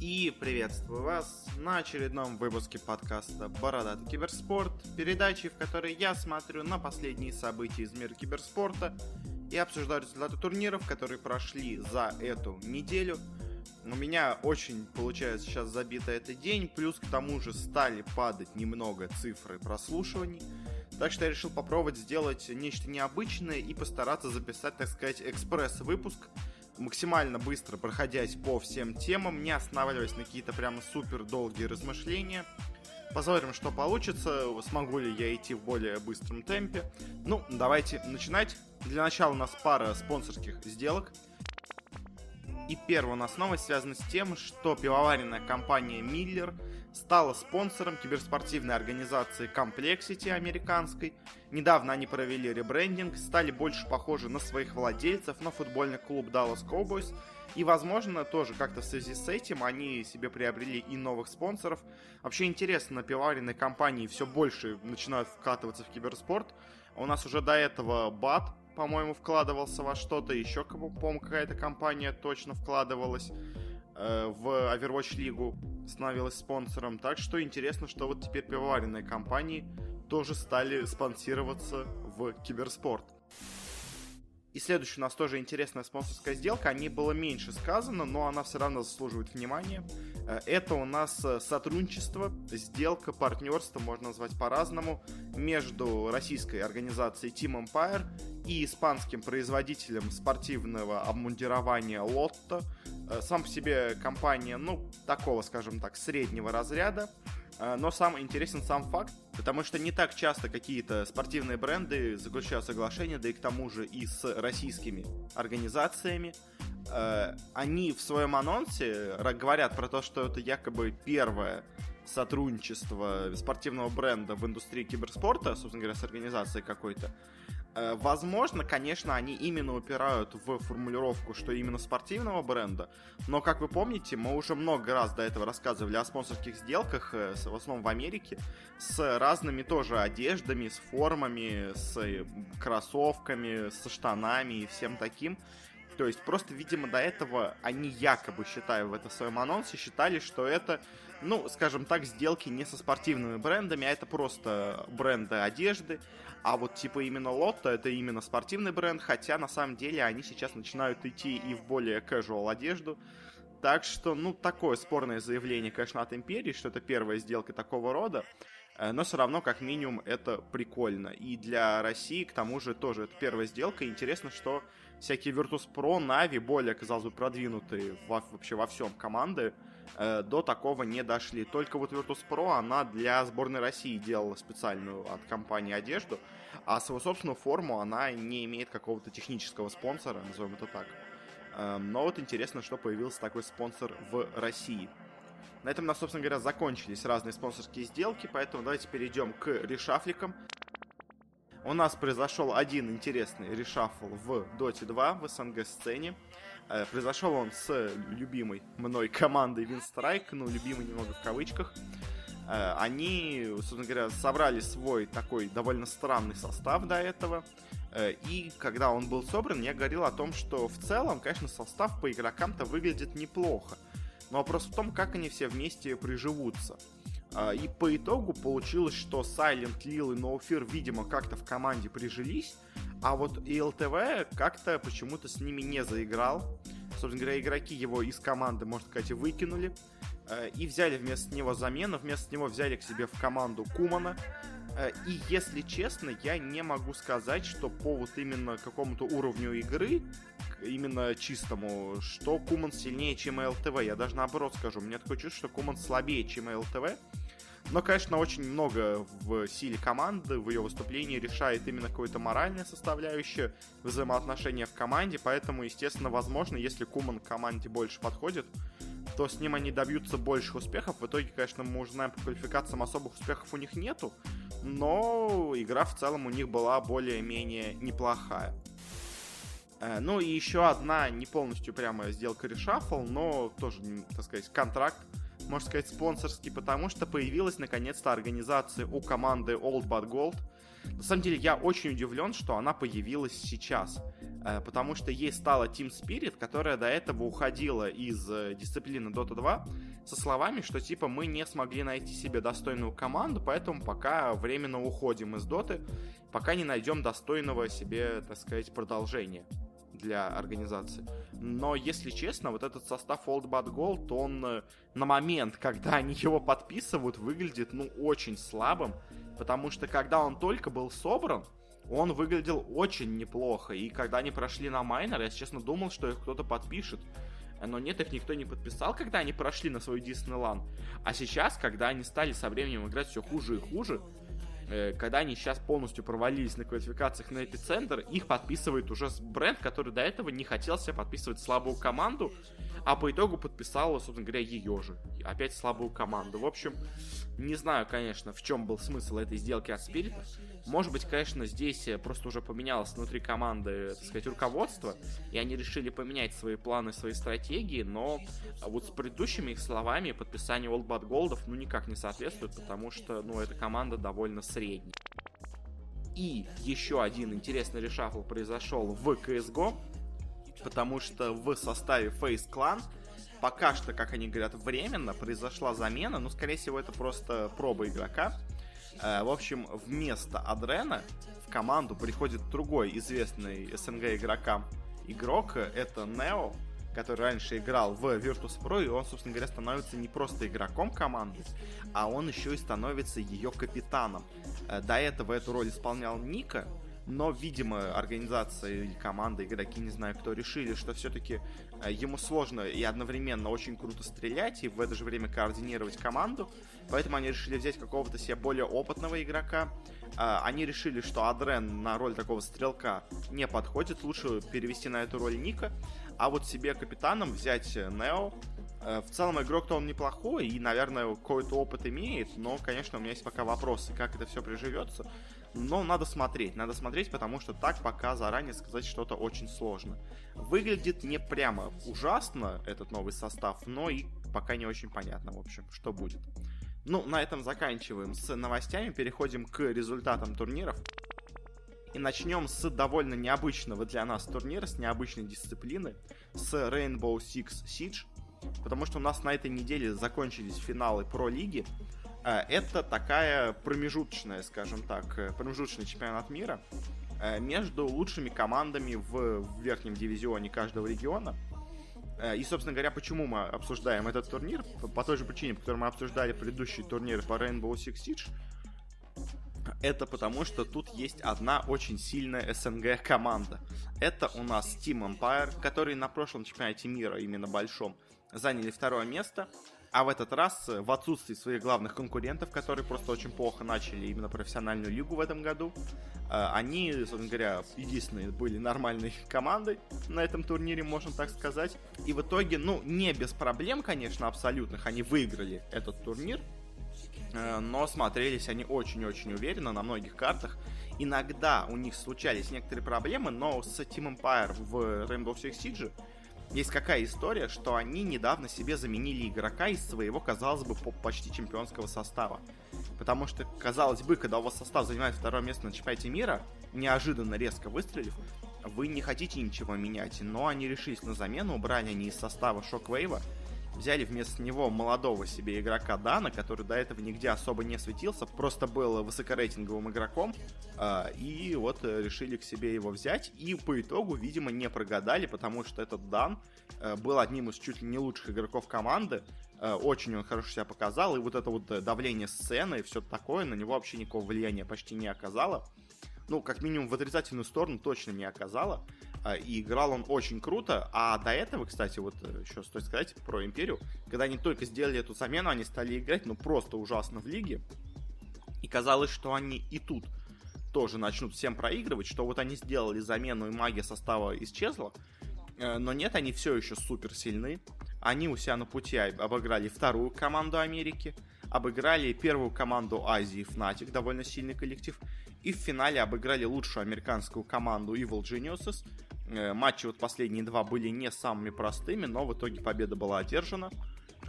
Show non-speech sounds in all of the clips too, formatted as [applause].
И приветствую вас на очередном выпуске подкаста «Бородатый киберспорт», передачи, в которой я смотрю на последние события из мира киберспорта и обсуждаю результаты турниров, которые прошли за эту неделю. У меня очень получается сейчас забито этот день, плюс к тому же стали падать немного цифры прослушиваний. Так что я решил попробовать сделать нечто необычное и постараться записать, так сказать, экспресс-выпуск – максимально быстро проходясь по всем темам, не останавливаясь на какие-то прямо супер долгие размышления. Посмотрим, что получится, смогу ли я идти в более быстром темпе. Ну, давайте начинать. Для начала у нас пара спонсорских сделок. И первая у нас новость связана с тем, что пивоваренная компания Miller стала спонсором киберспортивной организации Complexity американской. Недавно они провели ребрендинг, стали больше похожи на своих владельцев, на футбольный клуб Dallas Cowboys. И, возможно, тоже как-то в связи с этим они себе приобрели и новых спонсоров. Вообще интересно, на пивоваренной компании все больше начинают вкатываться в киберспорт. У нас уже до этого БАТ по-моему, вкладывался во что-то, еще, по-моему, какая-то компания точно вкладывалась в Overwatch лигу, становилась спонсором. Так что интересно, что вот теперь пивоваренные компании тоже стали спонсироваться в киберспорт. И следующая у нас тоже интересная спонсорская сделка. О ней было меньше сказано, но она все равно заслуживает внимания. Э, это у нас э, сотрудничество, сделка, партнерство, можно назвать по-разному, между российской организацией Team Empire и испанским производителем спортивного обмундирования Lotto. Э, сам по себе компания, ну, такого, скажем так, среднего разряда. А, но сам интересен сам факт, потому что не так часто какие-то спортивные бренды заключают соглашения, да и к тому же и с российскими организациями. А, они в своем анонсе говорят про то, что это якобы первое сотрудничество спортивного бренда в индустрии киберспорта, собственно говоря, с организацией какой-то. Э, возможно, конечно, они именно упирают в формулировку, что именно спортивного бренда, но, как вы помните, мы уже много раз до этого рассказывали о спонсорских сделках, э, в основном в Америке, с разными тоже одеждами, с формами, с э, кроссовками, со штанами и всем таким. То есть просто, видимо, до этого они якобы, считаю, в этом своем анонсе считали, что это, ну, скажем так, сделки не со спортивными брендами, а это просто бренды одежды. А вот типа именно Лотто это именно спортивный бренд, хотя на самом деле они сейчас начинают идти и в более casual одежду. Так что, ну, такое спорное заявление, конечно, от Империи, что это первая сделка такого рода. Э, но все равно, как минимум, это прикольно. И для России, к тому же, тоже это первая сделка. Интересно, что всякие Virtus.pro, Na'Vi, более, казалось бы, продвинутые во, вообще во всем команды, э, до такого не дошли. Только вот Virtus.pro, она для сборной России делала специальную от компании одежду, а свою собственную форму она не имеет какого-то технического спонсора, назовем это так. Э, но вот интересно, что появился такой спонсор в России. На этом у нас, собственно говоря, закончились разные спонсорские сделки, поэтому давайте перейдем к решафликам. У нас произошел один интересный решафл в Dota 2 в СНГ-сцене. Э, произошел он с любимой мной командой Winstrike, ну, любимой немного в кавычках. Э, они, собственно говоря, собрали свой такой довольно странный состав до этого. Э, и когда он был собран, я говорил о том, что в целом, конечно, состав по игрокам-то выглядит неплохо. Но вопрос в том, как они все вместе приживутся. А, и по итогу получилось, что Silent Lil и No видимо, как-то в команде прижились, а вот ИЛТВ как-то почему-то с ними не заиграл. Собственно говоря, игроки его из команды, можно сказать, выкинули. А, и взяли вместо него замену. Вместо него взяли к себе в команду Кумана. А, и если честно, я не могу сказать, что по вот именно какому-то уровню игры, именно чистому, что Куман сильнее, чем ЛТВ. Я даже наоборот скажу. Меня такое чувство, что Куман слабее, чем ЛТВ. Но, конечно, очень много в силе команды, в ее выступлении решает именно какое-то моральное составляющее взаимоотношения в команде, поэтому, естественно, возможно, если Куман команде больше подходит, то с ним они добьются больших успехов. В итоге, конечно, мы уже знаем по квалификациям особых успехов у них нету, но игра в целом у них была более-менее неплохая. Э, ну и еще одна не полностью прямо сделка решафл, но тоже, так сказать, контракт можно сказать, спонсорский, потому что появилась наконец-то организация у команды Old But Gold. На самом деле, я очень удивлен, что она появилась сейчас. Э, потому что ей стала Team Spirit, которая до этого уходила из э, дисциплины Dota 2 со словами, что типа мы не смогли найти себе достойную команду, поэтому пока временно уходим из Доты, пока не найдем достойного себе, так сказать, продолжения для организации. Но, если честно, вот этот состав Old Bad Gold, он э, на момент, когда они его подписывают, выглядит, ну, очень слабым, потому что когда он только был собран, он выглядел очень неплохо. И когда они прошли на майнер, я, честно, думал, что их кто-то подпишет. Но нет, их никто не подписал, когда они прошли на свой Диснейланд. А сейчас, когда они стали со временем играть все хуже и хуже, когда они сейчас полностью провалились на квалификациях на эпицентр, их подписывает уже бренд, который до этого не хотел себе подписывать слабую команду, а по итогу подписал, собственно говоря, ее же. Опять слабую команду. В общем, не знаю, конечно, в чем был смысл этой сделки от Спирита. Может быть, конечно, здесь просто уже поменялось внутри команды, так сказать, руководство, и они решили поменять свои планы, свои стратегии, но вот с предыдущими их словами подписание Old Bad Goldов ну никак не соответствует, потому что, ну, эта команда довольно средняя. И еще один интересный решафл произошел в CSGO, потому что в составе Face Clan пока что, как они говорят, временно произошла замена, но, скорее всего, это просто проба игрока. Э, в общем, вместо Адрена в команду приходит другой известный СНГ игрокам игрок, это Нео, который раньше играл в Virtus.pro, и он, собственно говоря, становится не просто игроком команды, а он еще и становится ее капитаном. Э, до этого эту роль исполнял Ника, но, видимо, организация или команда, игроки, не знаю кто, решили, что все-таки э, ему сложно и одновременно очень круто стрелять, и в это же время координировать команду, поэтому они решили взять какого-то себе более опытного игрока. Э, они решили, что Адрен на роль такого стрелка не подходит, лучше перевести на эту роль Ника, а вот себе капитаном взять Нео, э, в целом игрок-то он неплохой и, наверное, какой-то опыт имеет, но, конечно, у меня есть пока вопросы, как это все приживется. Но надо смотреть, надо смотреть, потому что так пока заранее сказать что-то очень сложно. Выглядит не прямо ужасно этот новый состав, но и пока не очень понятно, в общем, что будет. Ну, на этом заканчиваем с новостями, переходим к результатам турниров. И начнем с довольно необычного для нас турнира, с необычной дисциплины, с Rainbow Six Siege, потому что у нас на этой неделе закончились финалы Про Лиги, Э, это такая промежуточная, скажем так, э, промежуточный чемпионат мира э, между лучшими командами в верхнем дивизионе каждого региона. И, собственно говоря, почему мы обсуждаем этот турнир? По той же причине, по которой мы обсуждали предыдущий турнир по Rainbow Six Siege. Это потому, что тут есть одна очень сильная СНГ команда. Это у нас Team Empire, которые на прошлом чемпионате мира, именно большом, заняли второе место. А в этот раз, э, в отсутствии своих главных конкурентов, которые просто очень плохо начали именно профессиональную лигу в этом году, э, они, собственно говоря, единственные были нормальной [laughs] командой на этом турнире, можно так сказать. И в итоге, ну, не без проблем, конечно, абсолютных, они выиграли этот турнир, но смотрелись они очень-очень уверенно на многих картах. Иногда у них случались некоторые проблемы, но с Team Empire в Rainbow Six Siege есть какая история, что они недавно себе заменили игрока из своего, казалось бы, почти чемпионского состава. Потому что, казалось бы, когда у вас состав занимает второе место на чемпионате мира, неожиданно резко выстрелив, вы не хотите ничего менять, но они решились на замену, убрали они из состава Шоквейва, взяли вместо него молодого себе игрока Дана, который до этого нигде особо не светился, просто был высокорейтинговым игроком, а, и вот э, решили к себе его взять, и по итогу, видимо, не прогадали, потому что этот Дан э, был одним из чуть ли не лучших игроков команды, э, очень он хорошо себя показал, и вот это вот давление сцены и все такое на него вообще никакого влияния почти не оказало. Ну, как минимум в отрицательную сторону точно не оказало. А, и играл он очень круто. А до этого, кстати, вот э, еще стоит сказать про Империю. Когда они только сделали эту замену, они стали играть, ну, просто ужасно в лиге. И казалось, что они и тут тоже начнут всем проигрывать, что вот они сделали замену, и магия состава исчезла. Э, но нет, они все еще супер сильны. Они у себя на пути обыграли вторую команду Америки, обыграли первую команду Азии Fnatic, довольно сильный коллектив, и в финале обыграли лучшую американскую команду Evil Geniuses, Э, матчи вот последние два были не самыми простыми, но в итоге победа была одержана.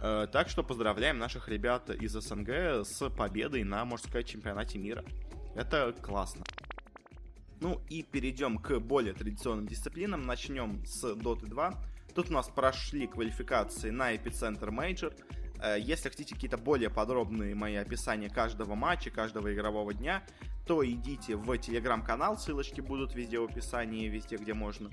Э, так что поздравляем наших ребят из СНГ с победой на, можно сказать, чемпионате мира. Это классно. Ну и перейдем к более традиционным дисциплинам. Начнем с Dota 2. Тут у нас прошли квалификации на Epicenter Major. Э, если хотите какие-то более подробные мои описания каждого матча, каждого игрового дня, то идите в телеграм-канал, ссылочки будут везде в описании, везде, где можно.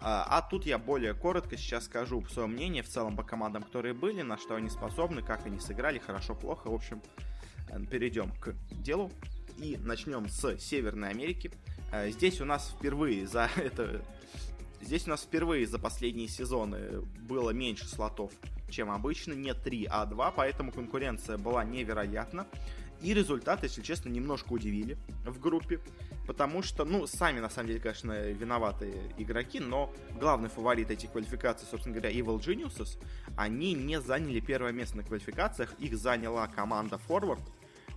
А, а тут я более коротко сейчас скажу свое мнение в целом по командам, которые были, на что они способны, как они сыграли, хорошо, плохо. В общем, э, перейдем к делу и начнем с Северной Америки. Э, здесь у нас впервые за [laughs] это Здесь у нас впервые за последние сезоны было меньше слотов, чем обычно, не 3, а 2, поэтому конкуренция была невероятна. И результаты, если честно, немножко удивили в группе, потому что, ну, сами, на самом деле, конечно, виноватые игроки, но главный фаворит этих квалификаций, собственно говоря, Evil Geniuses, они не заняли первое место на квалификациях, их заняла команда Forward,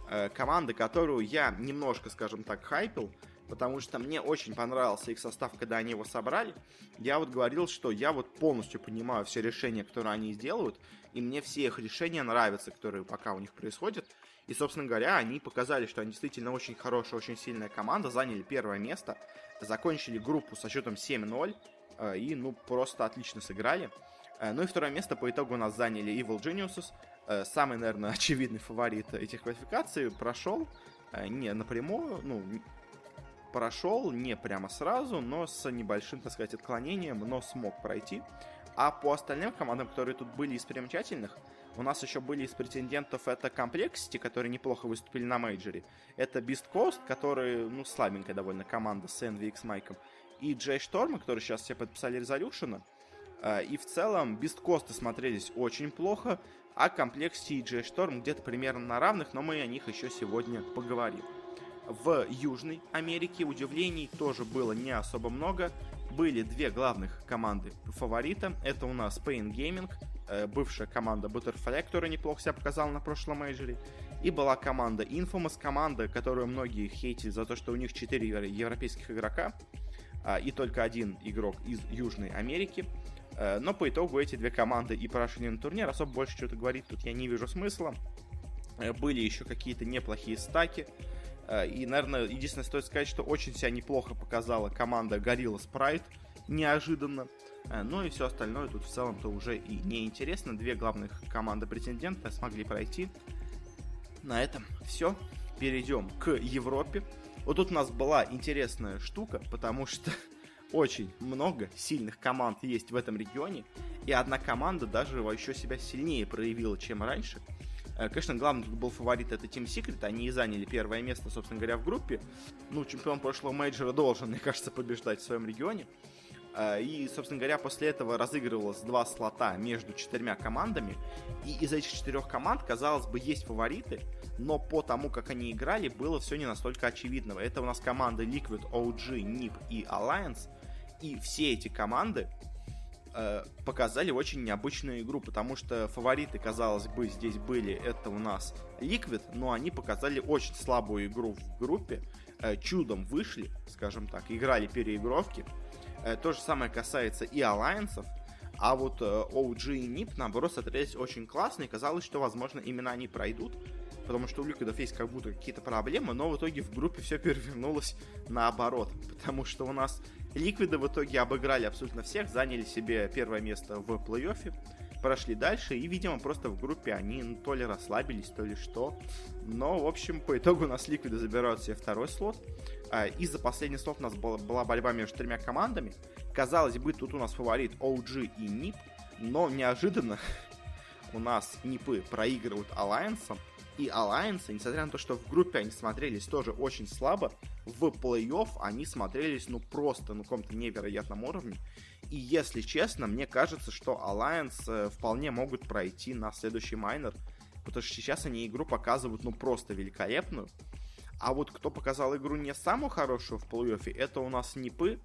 э, команда, которую я немножко, скажем так, хайпил, потому что мне очень понравился их состав, когда они его собрали. Я вот говорил, что я вот полностью понимаю все решения, которые они сделают, и мне все их решения нравятся, которые пока у них происходят. И, собственно говоря, они показали, что они действительно очень хорошая, очень сильная команда, заняли первое место, закончили группу со счетом 7-0, э, и, ну, просто отлично сыграли. Э, ну и второе место по итогу у нас заняли Evil Geniuses, э, самый, наверное, [laughs] очевидный фаворит этих квалификаций, прошел не напрямую, ну, прошел не прямо сразу, но с небольшим, так сказать, отклонением, но смог пройти. А по остальным командам, которые тут были из примечательных, у нас еще были из претендентов это Complexity, которые неплохо выступили на мейджоре. Это Beast Coast, который, ну, слабенькая довольно команда с NVX Майком. И Джей Шторма, который сейчас все подписали Резолюшена. И в целом Beast Coast смотрелись очень плохо, а Complexity и Джей Шторм где-то примерно на равных, но мы о них еще сегодня поговорим. В Южной Америке удивлений тоже было не особо много. Были две главных команды фаворита. Это у нас Pain Gaming, э, бывшая команда Butterfly, которая неплохо себя показала на прошлом мейджоре. И была команда Infamous, команда, которую многие хейтили за то, что у них 4 европейских игрока а, и только один игрок из Южной Америки. Э, но по итогу эти две команды и прошли на турнир. Особо больше что-то говорить тут я не вижу смысла. Э, были еще какие-то неплохие стаки. Э, и, наверное, единственное, стоит сказать, что очень себя неплохо показала команда Gorilla Sprite, неожиданно. Э, ну и все остальное тут в целом-то уже и неинтересно. Две главных команды претендента смогли пройти. На этом все. Перейдем к Европе. Вот тут у нас была интересная штука, потому что [laughs] очень много сильных команд есть в этом регионе, и одна команда даже еще себя сильнее проявила, чем раньше – конечно, главный тут был фаворит это Team Secret, они и заняли первое место, собственно говоря, в группе. Ну, чемпион прошлого мейджора должен, мне кажется, побеждать в своем регионе. Э, и, собственно говоря, после этого разыгрывалось два слота между четырьмя командами. И из этих четырех команд, казалось бы, есть фавориты, но по тому, как они играли, было все не настолько очевидного. Это у нас команды Liquid, OG, NIP и Alliance. И все эти команды Э, показали очень необычную игру, потому что фавориты, казалось бы, здесь были, это у нас Liquid, но они показали очень слабую игру в группе, э, чудом вышли, скажем так, играли переигровки. Э, то же самое касается и Alliance, а вот OG и NIP, наоборот, смотрелись очень классно, и казалось, что, возможно, именно они пройдут, потому что у Liquid есть как будто какие-то проблемы, но в итоге в группе все перевернулось наоборот, потому что у нас Ликвиды в итоге обыграли абсолютно всех, заняли себе первое место в плей-оффе, прошли дальше, и, видимо, просто в группе они то ли расслабились, то ли что. Но, в общем, по итогу у нас Ликвиды забирают себе второй слот. А, и за последний слот у нас была, борьба между тремя командами. Казалось бы, тут у нас фаворит OG и NIP, но неожиданно [laughs] у нас НИПы проигрывают Alliance, и Alliance, несмотря на то, что в группе они смотрелись тоже очень слабо, в плей-офф они смотрелись, ну, просто на каком-то невероятном уровне. И, если честно, мне кажется, что Alliance э, вполне могут пройти на следующий майнер, потому что сейчас они игру показывают, ну, просто великолепную. А вот кто показал игру не самую хорошую в плей-оффе, это у нас Нипы,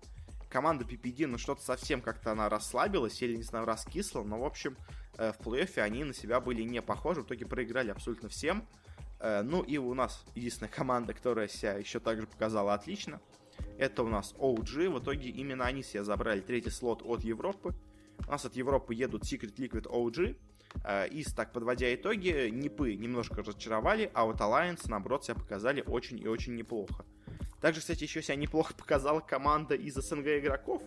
команда PPD, ну, что-то совсем как-то она расслабилась или, не знаю, раскисла, но, в общем, в плей-оффе они на себя были не похожи, в итоге проиграли абсолютно всем. Э, ну и у нас единственная [laughs] команда, которая себя еще также показала отлично, это у нас OG. В итоге именно они себе забрали третий слот от Европы. У нас от Европы едут Secret Liquid OG. Э, и так, подводя итоги, Нипы немножко разочаровали, а вот Alliance, наоборот, себя показали очень и очень неплохо. Также, кстати, еще себя неплохо показала команда из СНГ игроков.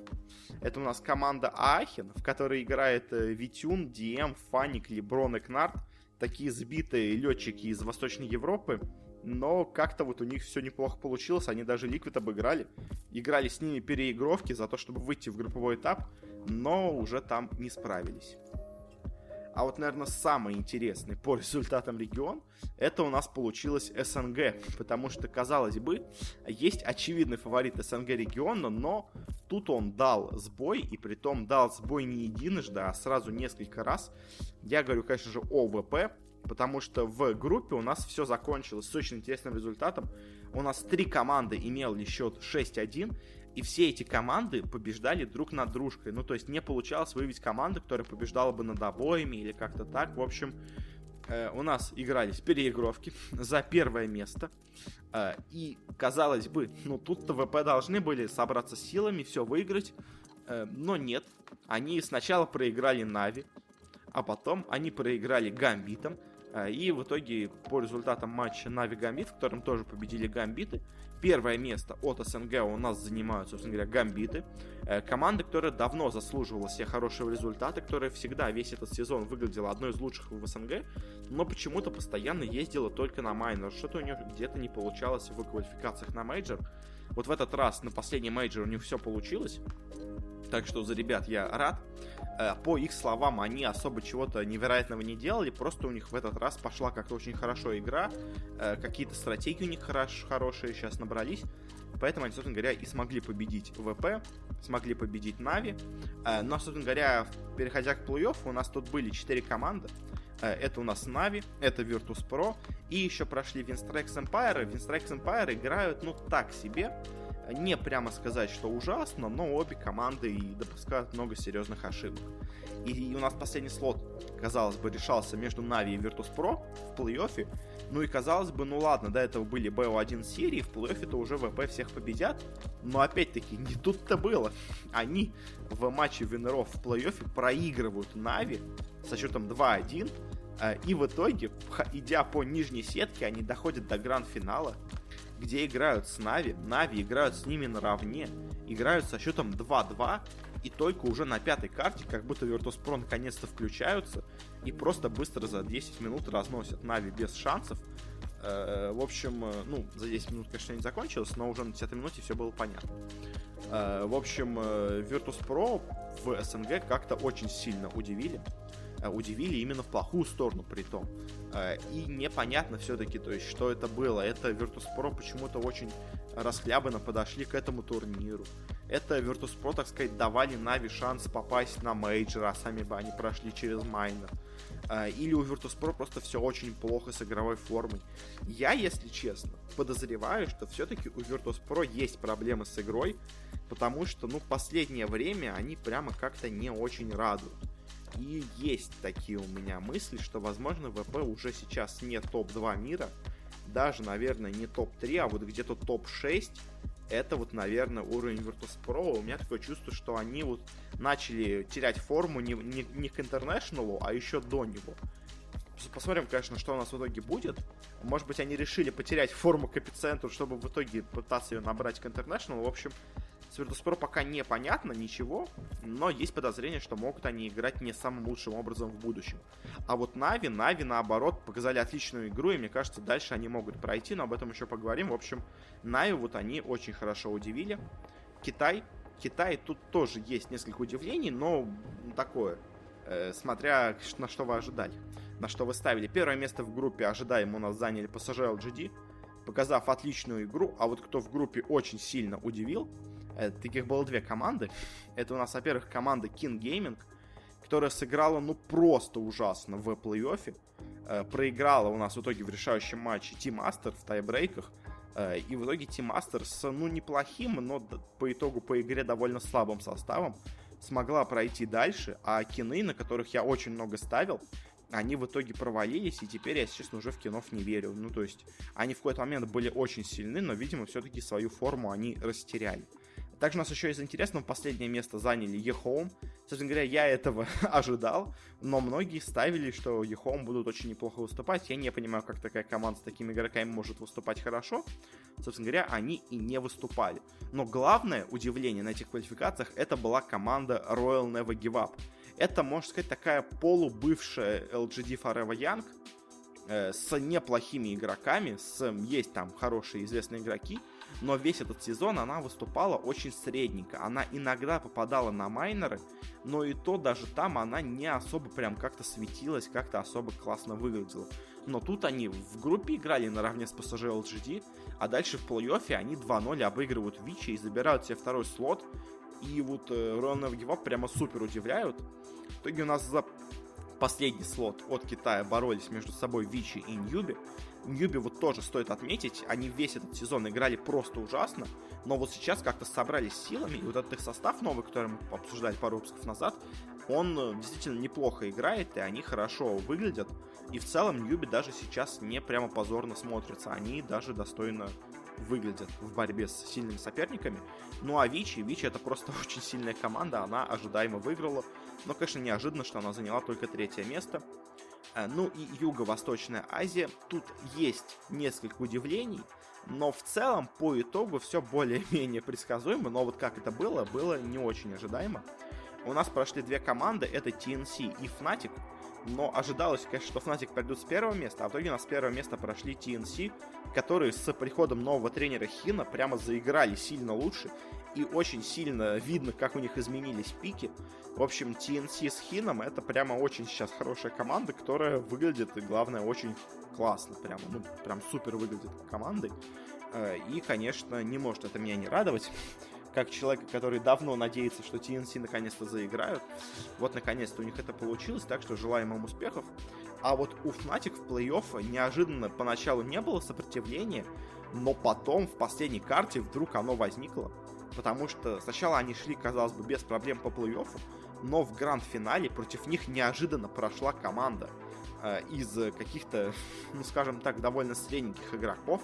Это у нас команда Ахин, в которой играет э, Витюн, Диэм, Фаник, Леброн и Кнарт. Такие сбитые летчики из Восточной Европы. Но как-то вот у них все неплохо получилось. Они даже Liquid обыграли. Играли с ними переигровки за то, чтобы выйти в групповой этап. Но уже там не справились. А вот, наверное, самый интересный по [laughs] результатам регион, это у нас получилось СНГ. Потому что, казалось бы, есть очевидный фаворит СНГ региона, но тут он дал сбой, и при том дал сбой не единожды, а сразу несколько раз. Я говорю, конечно же, о ВП, потому что в группе у нас все закончилось с очень интересным результатом. У нас три команды имели счет 6-1, и все эти команды побеждали друг над дружкой. Ну, то есть не получалось выявить команду, которая побеждала бы над обоими или как-то так. В общем, э, у нас игрались переигровки [laughs] за первое место. Э, и, казалось бы, ну, тут-то ВП должны были собраться силами, все выиграть. Э, но нет. Они сначала проиграли Нави, а потом они проиграли Гамбитом. И в итоге по результатам матча Na'Vi Gambit, в котором тоже победили Гамбиты, Первое место от СНГ у нас занимают, собственно говоря, Гамбиты. Э, команда, которая давно заслуживала себе хорошего результата, которая всегда весь этот сезон выглядела одной из лучших в СНГ, но почему-то постоянно ездила только на майнор. Что-то у нее где-то не получалось в квалификациях на мейджор. Вот в этот раз на последний мейджор у них все получилось. Так что за ребят я рад. Э, по их словам, они особо чего-то невероятного не делали, просто у них в этот раз пошла как-то очень хорошо игра, э, какие-то стратегии у них хорош, хорошие сейчас набрались, поэтому они, собственно говоря, и смогли победить ВП, смогли победить Нави, э, но, собственно говоря, переходя к плей-офф, у нас тут были 4 команды, это у нас Нави, это Virtus Pro, и еще прошли Winstrex Empire. Winstrex Empire играют, ну, так себе не прямо сказать, что ужасно, но обе команды и допускают много серьезных ошибок. И у нас последний слот, казалось бы, решался между Нави и Virtus.pro в плей-оффе. Ну и казалось бы, ну ладно, до этого были BO1 серии, в плей-оффе-то уже ВП всех победят. Но опять-таки, не тут-то было. Они в матче винеров в плей-оффе проигрывают Нави со счетом 2-1. Э, и в итоге, идя по нижней сетке, они доходят до гранд-финала где играют с Нави, Нави играют с ними наравне, играют со счетом 2-2, и только уже на пятой карте, как будто Virtus.pro наконец-то включаются и просто быстро за 10 минут разносят Нави без шансов. Э, в общем, э, ну, за 10 минут, конечно, не закончилось, но уже на 10 минуте все было понятно. Э, в общем, Virtus.pro в СНГ как-то очень сильно удивили. Э, удивили именно в плохую сторону при том. Э, и непонятно все-таки, то есть, что это было. Это Virtus.pro почему-то очень расхлябанно подошли к этому турниру. Это Virtus.pro, так сказать, давали Na'Vi шанс попасть на мейджор, а сами бы они прошли через майнор. Э, или у Virtus.pro просто все очень плохо с игровой формой. Я, если честно, подозреваю, что все-таки у Virtus.pro есть проблемы с игрой, потому что, ну, последнее время они прямо как-то не очень радуют. И есть такие у меня мысли, что, возможно, ВП уже сейчас не топ-2 мира, даже, наверное, не топ-3, а вот где-то топ-6. Это вот, наверное, уровень Virtus.pro. У меня такое чувство, что они вот начали терять форму не, не, не к International, а еще до него. Посмотрим, конечно, что у нас в итоге будет. Может быть, они решили потерять форму к эпицентру, чтобы в итоге пытаться ее набрать к International. В общем, с Virtus.pro пока непонятно ничего, но есть подозрение, что могут они играть не самым лучшим образом в будущем. А вот Нави, Нави наоборот показали отличную игру, и мне кажется, дальше они могут пройти, но об этом еще поговорим. В общем, Нави вот они очень хорошо удивили. Китай, Китай тут тоже есть несколько удивлений, но такое, э, смотря на что вы ожидали, на что вы ставили. Первое место в группе ожидаемо у нас заняли PSG LGD, показав отличную игру, а вот кто в группе очень сильно удивил, таких было две команды. Это у нас, во-первых, команда King Gaming, которая сыграла, ну, просто ужасно в плей-оффе. Э, проиграла у нас в итоге в решающем матче Team Master в тайбрейках. Э, и в итоге Team Master с, ну, неплохим, но по итогу по игре довольно слабым составом смогла пройти дальше, а кины, на которых я очень много ставил, они в итоге провалились, и теперь я, честно, уже в Keen ов не верю. Ну, то есть, они в какой-то момент были очень сильны, но, видимо, все-таки свою форму они растеряли. Также у нас еще из интересного последнее место заняли EHOME. Собственно говоря, я этого [laughs] ожидал, но многие ставили, что EHOME будут очень неплохо выступать. Я не понимаю, как такая команда с такими игроками может выступать хорошо. Собственно говоря, они и не выступали. Но главное удивление на этих квалификациях это была команда Royal Never Give Up. Это, можно сказать, такая полубывшая LGD Forever Young, э, с неплохими игроками, с, есть там хорошие известные игроки, но весь этот сезон она выступала очень средненько. Она иногда попадала на майнеры, но и то даже там она не особо прям как-то светилась, как-то особо классно выглядела. Но тут они в группе играли наравне с PSG LGD, а дальше в плей-оффе они 2-0 обыгрывают Вичи и забирают себе второй слот. И вот Royal Never прямо супер удивляют. В итоге у нас за последний слот от Китая боролись между собой Вичи и Ньюби. Ньюби вот тоже стоит отметить, они весь этот сезон играли просто ужасно, но вот сейчас как-то собрались силами, и вот этот их состав новый, который мы обсуждали пару выпусков назад, он э, действительно неплохо играет, и они хорошо выглядят. И в целом Ньюби даже сейчас не прямо позорно смотрятся, они даже достойно выглядят в борьбе с сильными соперниками. Ну а Вичи, Вичи это просто [laughs] очень сильная команда, она ожидаемо выиграла, но, конечно, неожиданно, что она заняла только третье место. Э, ну и Юго-Восточная Азия. Тут есть несколько удивлений, но в целом по итогу все более-менее предсказуемо, но вот как это было, было не очень ожидаемо. У нас прошли две команды, это TNC и Fnatic, но ожидалось, конечно, что Fnatic пройдут с первого места, а в итоге у нас с первого места прошли TNC, которые с приходом нового тренера Хина прямо заиграли сильно лучше, и очень сильно видно, как у них изменились пики. В общем, TNC с Хином это прямо очень сейчас хорошая команда, которая выглядит, и главное, очень классно, прямо, ну, прям супер выглядит командой. Э, и, конечно, не может это меня не радовать как человека, который давно надеется, что TNC наконец-то заиграют. Вот наконец-то у них это получилось, так что желаем им успехов. А вот у Fnatic в плей-офф неожиданно поначалу не было сопротивления, но потом в последней карте вдруг оно возникло. Потому что сначала они шли, казалось бы, без проблем по плей-оффу, но в гранд-финале против них неожиданно прошла команда э, из каких-то, [laughs] ну скажем так, довольно средненьких игроков,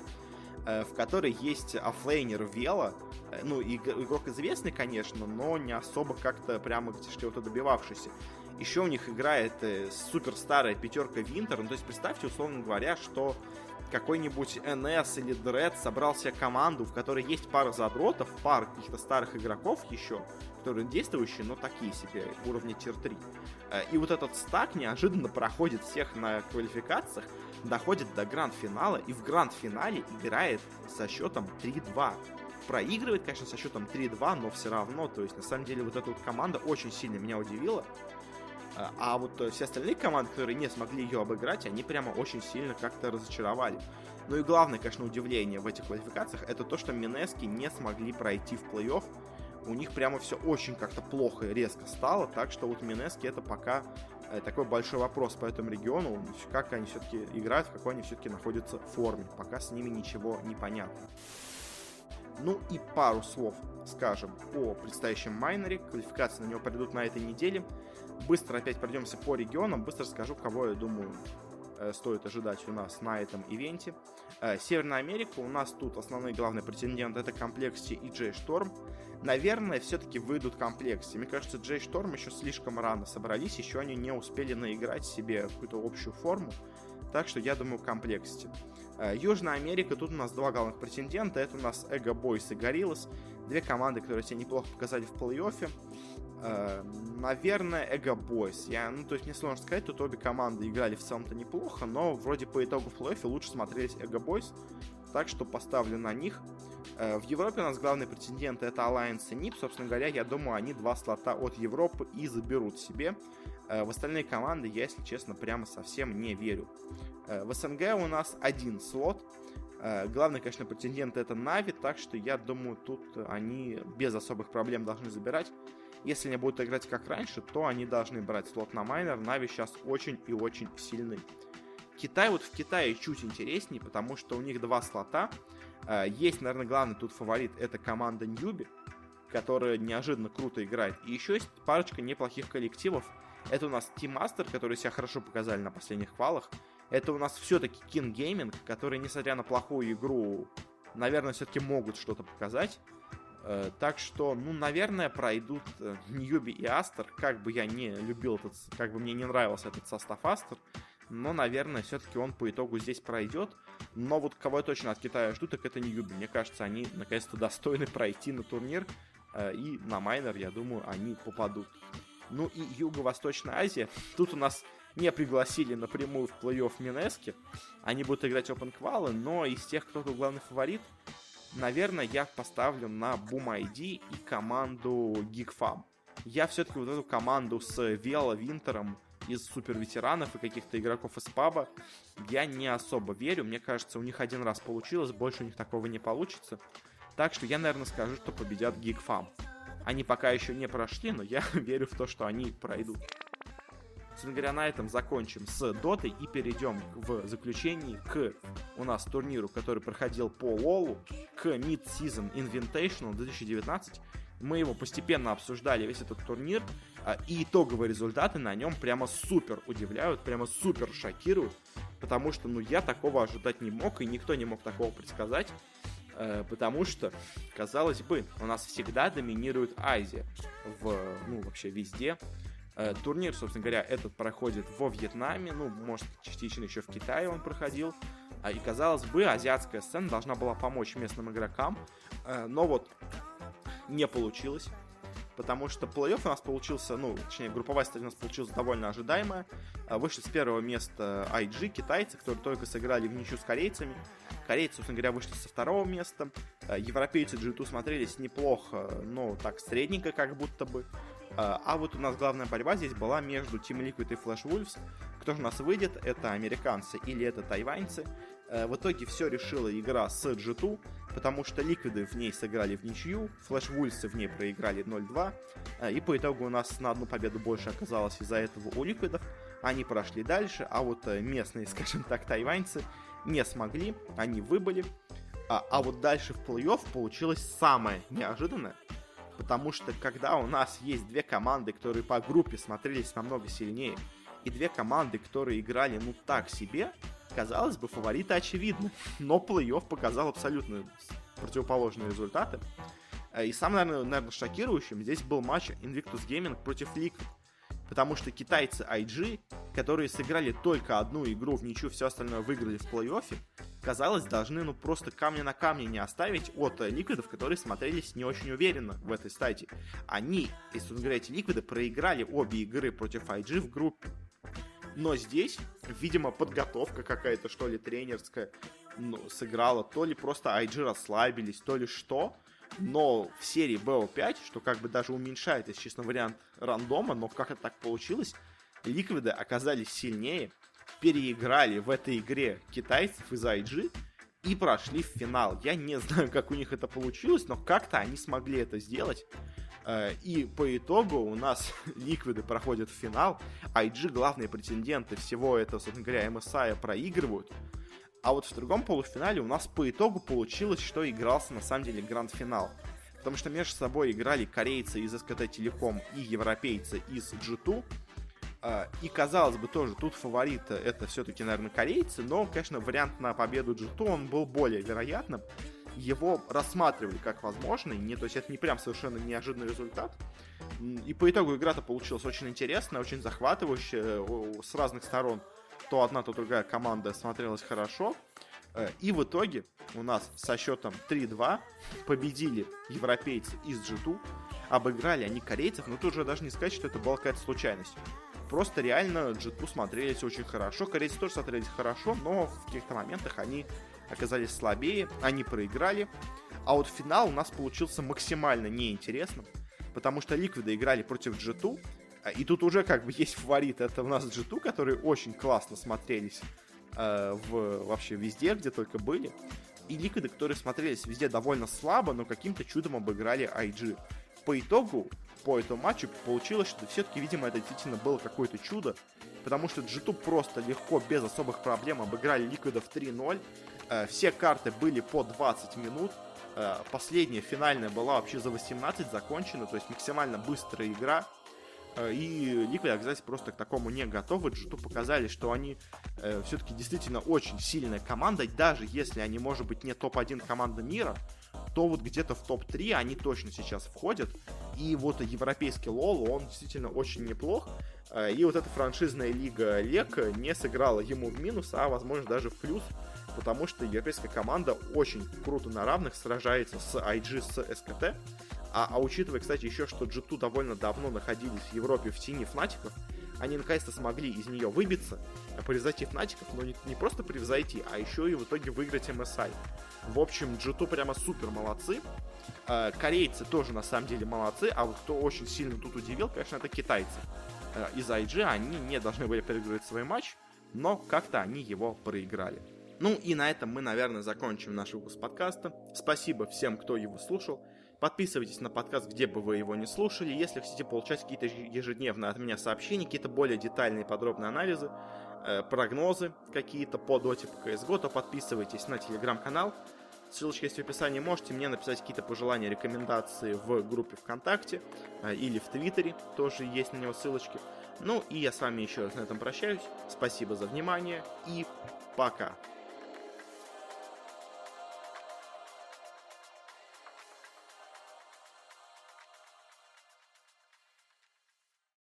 Э, в которой есть offlaner Вело, э, ну, игрок известный, конечно, но не особо как-то прямо чего-то добивавшийся. Еще у них играет э, супер пятерка Винтер, ну, то есть представьте, условно говоря, что какой-нибудь НС или Дред собрал себе команду, в которой есть пара задротов, пара каких-то старых игроков еще, которые действующие, но такие себе, уровня тир-3. И вот этот стак неожиданно проходит всех на квалификациях, доходит до гранд-финала и в гранд-финале играет со счетом 3-2. Проигрывает, конечно, со счетом 3-2, но все равно, то есть, на самом деле, вот эта вот команда очень сильно меня удивила. А, а вот э, все остальные команды, которые не смогли ее обыграть, они прямо очень сильно как-то разочаровали. Ну и главное, конечно, удивление в этих квалификациях, это то, что Минески не смогли пройти в плей-офф. У них прямо все очень как-то плохо и резко стало, так что вот Минески это пока Э, такой большой вопрос по этому региону, как они все-таки играют, в какой они все-таки находятся в форме. Пока с ними ничего не понятно. Ну и пару слов скажем о предстоящем майнере. Квалификации на него придут на этой неделе. Быстро опять пройдемся по регионам. Быстро скажу, кого, я думаю, э, стоит ожидать у нас на этом ивенте. Э, Северная Америка. У нас тут основные главные претенденты это комплексе и Джей Шторм наверное, все-таки выйдут в комплекте. Мне кажется, Джей Шторм еще слишком рано собрались, еще они не успели наиграть себе какую-то общую форму. Так что я думаю, в комплекте. Э, Южная Америка, тут у нас два главных претендента. Это у нас Эго Бойс и Гориллас. Две команды, которые себя неплохо показали в плей-оффе. Э, наверное, Эго Бойс. Я, ну, то есть мне сложно сказать, тут обе команды играли в целом-то неплохо, но вроде по итогу плей-оффе лучше смотрелись Эго Бойс. Так что поставлю на них. Э, в Европе у нас главные претенденты это Alliance и NIP. Собственно говоря, я думаю, они два слота от Европы и заберут себе. Э, в остальные команды я, если честно, прямо совсем не верю. Э, в СНГ у нас один слот. Главный, конечно, претендент это Нави, так что я думаю, тут они без особых проблем должны забирать. Если они будут играть как раньше, то они должны брать слот на майнер. Нави сейчас очень и очень сильны. Китай, вот в Китае чуть интереснее, потому что у них два слота. А, есть, наверное, главный тут фаворит, это команда Ньюби, которая неожиданно круто играет. И еще есть парочка неплохих коллективов. Это у нас Team Master, которые себя хорошо показали на последних квалах. Это у нас все-таки King Gaming, которые, несмотря на плохую игру, наверное, все-таки могут что-то показать. Э, так что, ну, наверное, пройдут э, Ньюби и Астер. Как бы я не любил этот, как бы мне не нравился этот состав Астер, но, наверное, все-таки он по итогу здесь пройдет. Но вот кого я точно от Китая жду, так это Ньюби. Мне кажется, они наконец-то достойны [laughs] пройти на турнир. Э, и на майнер, я думаю, они попадут. Ну и Юго-Восточная Азия. Тут у нас не пригласили напрямую в плей-офф Минески. Они будут играть Open Qual, но из тех, кто тут главный фаворит, наверное, я поставлю на Boom ID и команду GeekFam. Я все-таки вот эту команду с Вела Винтером из супер ветеранов и каких-то игроков из паба я не особо верю. Мне кажется, у них один раз получилось, больше у них такого не получится. Так что я, наверное, скажу, что победят GeekFam. Они пока еще не прошли, но я [laughs] верю в то, что они пройдут. Собственно говоря, на этом закончим с Дотой и перейдем в заключении к у нас турниру, который проходил по Лолу, к Mid-Season Invitational 2019. Мы его постепенно обсуждали, весь этот турнир, а, и итоговые результаты на нем прямо супер удивляют, прямо супер шокируют, потому что, ну, я такого ожидать не мог, и никто не мог такого предсказать, э, потому что, казалось бы, у нас всегда доминирует Азия в, ну, вообще везде, турнир, собственно говоря, этот проходит во Вьетнаме, ну, может, частично еще в Китае он проходил. А, и, казалось бы, азиатская сцена должна была помочь местным игрокам, э, но вот не получилось. Потому что плей-офф у нас получился, ну, точнее, групповая стадия у нас получилась довольно ожидаемая. Э, вышли с первого места IG, китайцы, которые только сыграли в ничью с корейцами. Корейцы, собственно говоря, вышли со второго места. Европейцы G2 смотрелись неплохо, но так средненько как будто бы. А, а вот у нас главная борьба здесь была между Team Liquid и Flash Wolves. Кто же у нас выйдет? Это американцы или это тайваньцы? Э, в итоге все решила игра с G2, потому что Ликвиды в ней сыграли в ничью, Flash Wolves в ней проиграли 0-2, э, и по итогу у нас на одну победу больше оказалось из-за этого у Ликвидов. Они прошли дальше, а вот э, местные, [laughs] скажем так, тайваньцы не смогли, они выбыли. А, а вот дальше в плей-офф получилось самое неожиданное – Потому что когда у нас есть две команды, которые по группе смотрелись намного сильнее, и две команды, которые играли ну так себе, казалось бы, фавориты очевидны. Но плей-офф показал абсолютно противоположные результаты. Э, и самым, наверное, шокирующим здесь был матч Invictus Gaming против Liquid. Потому что китайцы IG, которые сыграли только одну игру в ничью, все остальное выиграли в плей-оффе, казалось, должны ну просто камня на камне не оставить от э, ликвидов, которые смотрелись не очень уверенно в этой стадии. Они, если вы говорите, ликвиды проиграли обе игры против IG в группе. Но здесь, видимо, подготовка какая-то, что ли, тренерская, ну, сыграла. То ли просто IG расслабились, то ли что. Но в серии BO5, что как бы даже уменьшает, если честно, вариант рандома, но как это так получилось, ликвиды оказались сильнее, переиграли в этой игре китайцев из IG и прошли в финал. Я не знаю, как у них это получилось, но как-то они смогли это сделать. Э, и по итогу у нас [laughs] ликвиды проходят в финал, IG главные претенденты всего этого, собственно говоря, MSI проигрывают. А вот в другом полуфинале у нас по итогу получилось, что игрался на самом деле гранд-финал. Потому что между собой играли корейцы из SKT Telecom и европейцы из G2. А, и казалось бы тоже, тут фаворит это все-таки, наверное, корейцы, но, конечно, вариант на победу G2, он был более вероятным. Его рассматривали как возможный, не, то есть это не прям совершенно неожиданный результат. И по итогу игра-то получилась очень интересная, очень захватывающая с разных сторон то одна, то другая команда смотрелась хорошо. Э, и в итоге у нас со счетом 3-2 победили европейцы из G2. Обыграли они корейцев, но тут же даже не сказать, что это была какая-то случайность. Просто реально G2 смотрелись очень хорошо. Корейцы тоже смотрелись хорошо, но в каких-то моментах они оказались слабее, они проиграли. А вот финал у нас получился максимально неинтересным, потому что Ликвиды играли против G2, а, и тут уже как бы есть фаворит, это у нас G2, которые очень классно смотрелись э, в, вообще везде, где только были. И Ликвиды, которые смотрелись везде довольно слабо, но каким-то чудом обыграли IG. По итогу, по этому матчу получилось, что все-таки, видимо, это действительно было какое-то чудо, потому что G2 просто легко, без особых проблем обыграли Ликвидов 3-0. Э, все карты были по 20 минут. Э, последняя, финальная была вообще за 18 закончена, то есть максимально быстрая игра. Э, и Liquid оказались просто к такому не готовы. Джиту показали, что они э, все-таки действительно очень сильная команда, даже если они, может быть, не топ-1 команда мира, то вот где-то в топ-3 они точно сейчас входят. И вот европейский лол, он действительно очень неплох. Э, и вот эта франшизная лига ЛЕК не сыграла ему в минус, а возможно даже в плюс, потому что европейская команда очень круто на равных сражается с IG, с СКТ. А, а учитывая, кстати, еще, что G2 довольно давно находились в Европе в тени Фнатиков, они наконец-то смогли из нее выбиться, превзойти Фнатиков, но не, не просто превзойти, а еще и в итоге выиграть MSI. В общем, G2 прямо супер молодцы. Э, корейцы тоже на самом деле молодцы, а вот кто очень сильно тут удивил, конечно, это китайцы. Э, из IG они не должны были проигрывать свой матч, но как-то они его проиграли. Ну и на этом мы, наверное, закончим наш выпуск подкаста. Спасибо всем, кто его слушал. Подписывайтесь на подкаст, где бы вы его не слушали. Если хотите получать какие-то ежедневные от меня сообщения, какие-то более детальные подробные анализы, э, прогнозы какие-то по доте по CSGO, то подписывайтесь на телеграм-канал. Ссылочка есть в описании. Можете мне написать какие-то пожелания, рекомендации в группе ВКонтакте э, или в Твиттере. Тоже есть на него ссылочки. Ну и я с вами еще раз на этом прощаюсь. Спасибо за внимание и пока.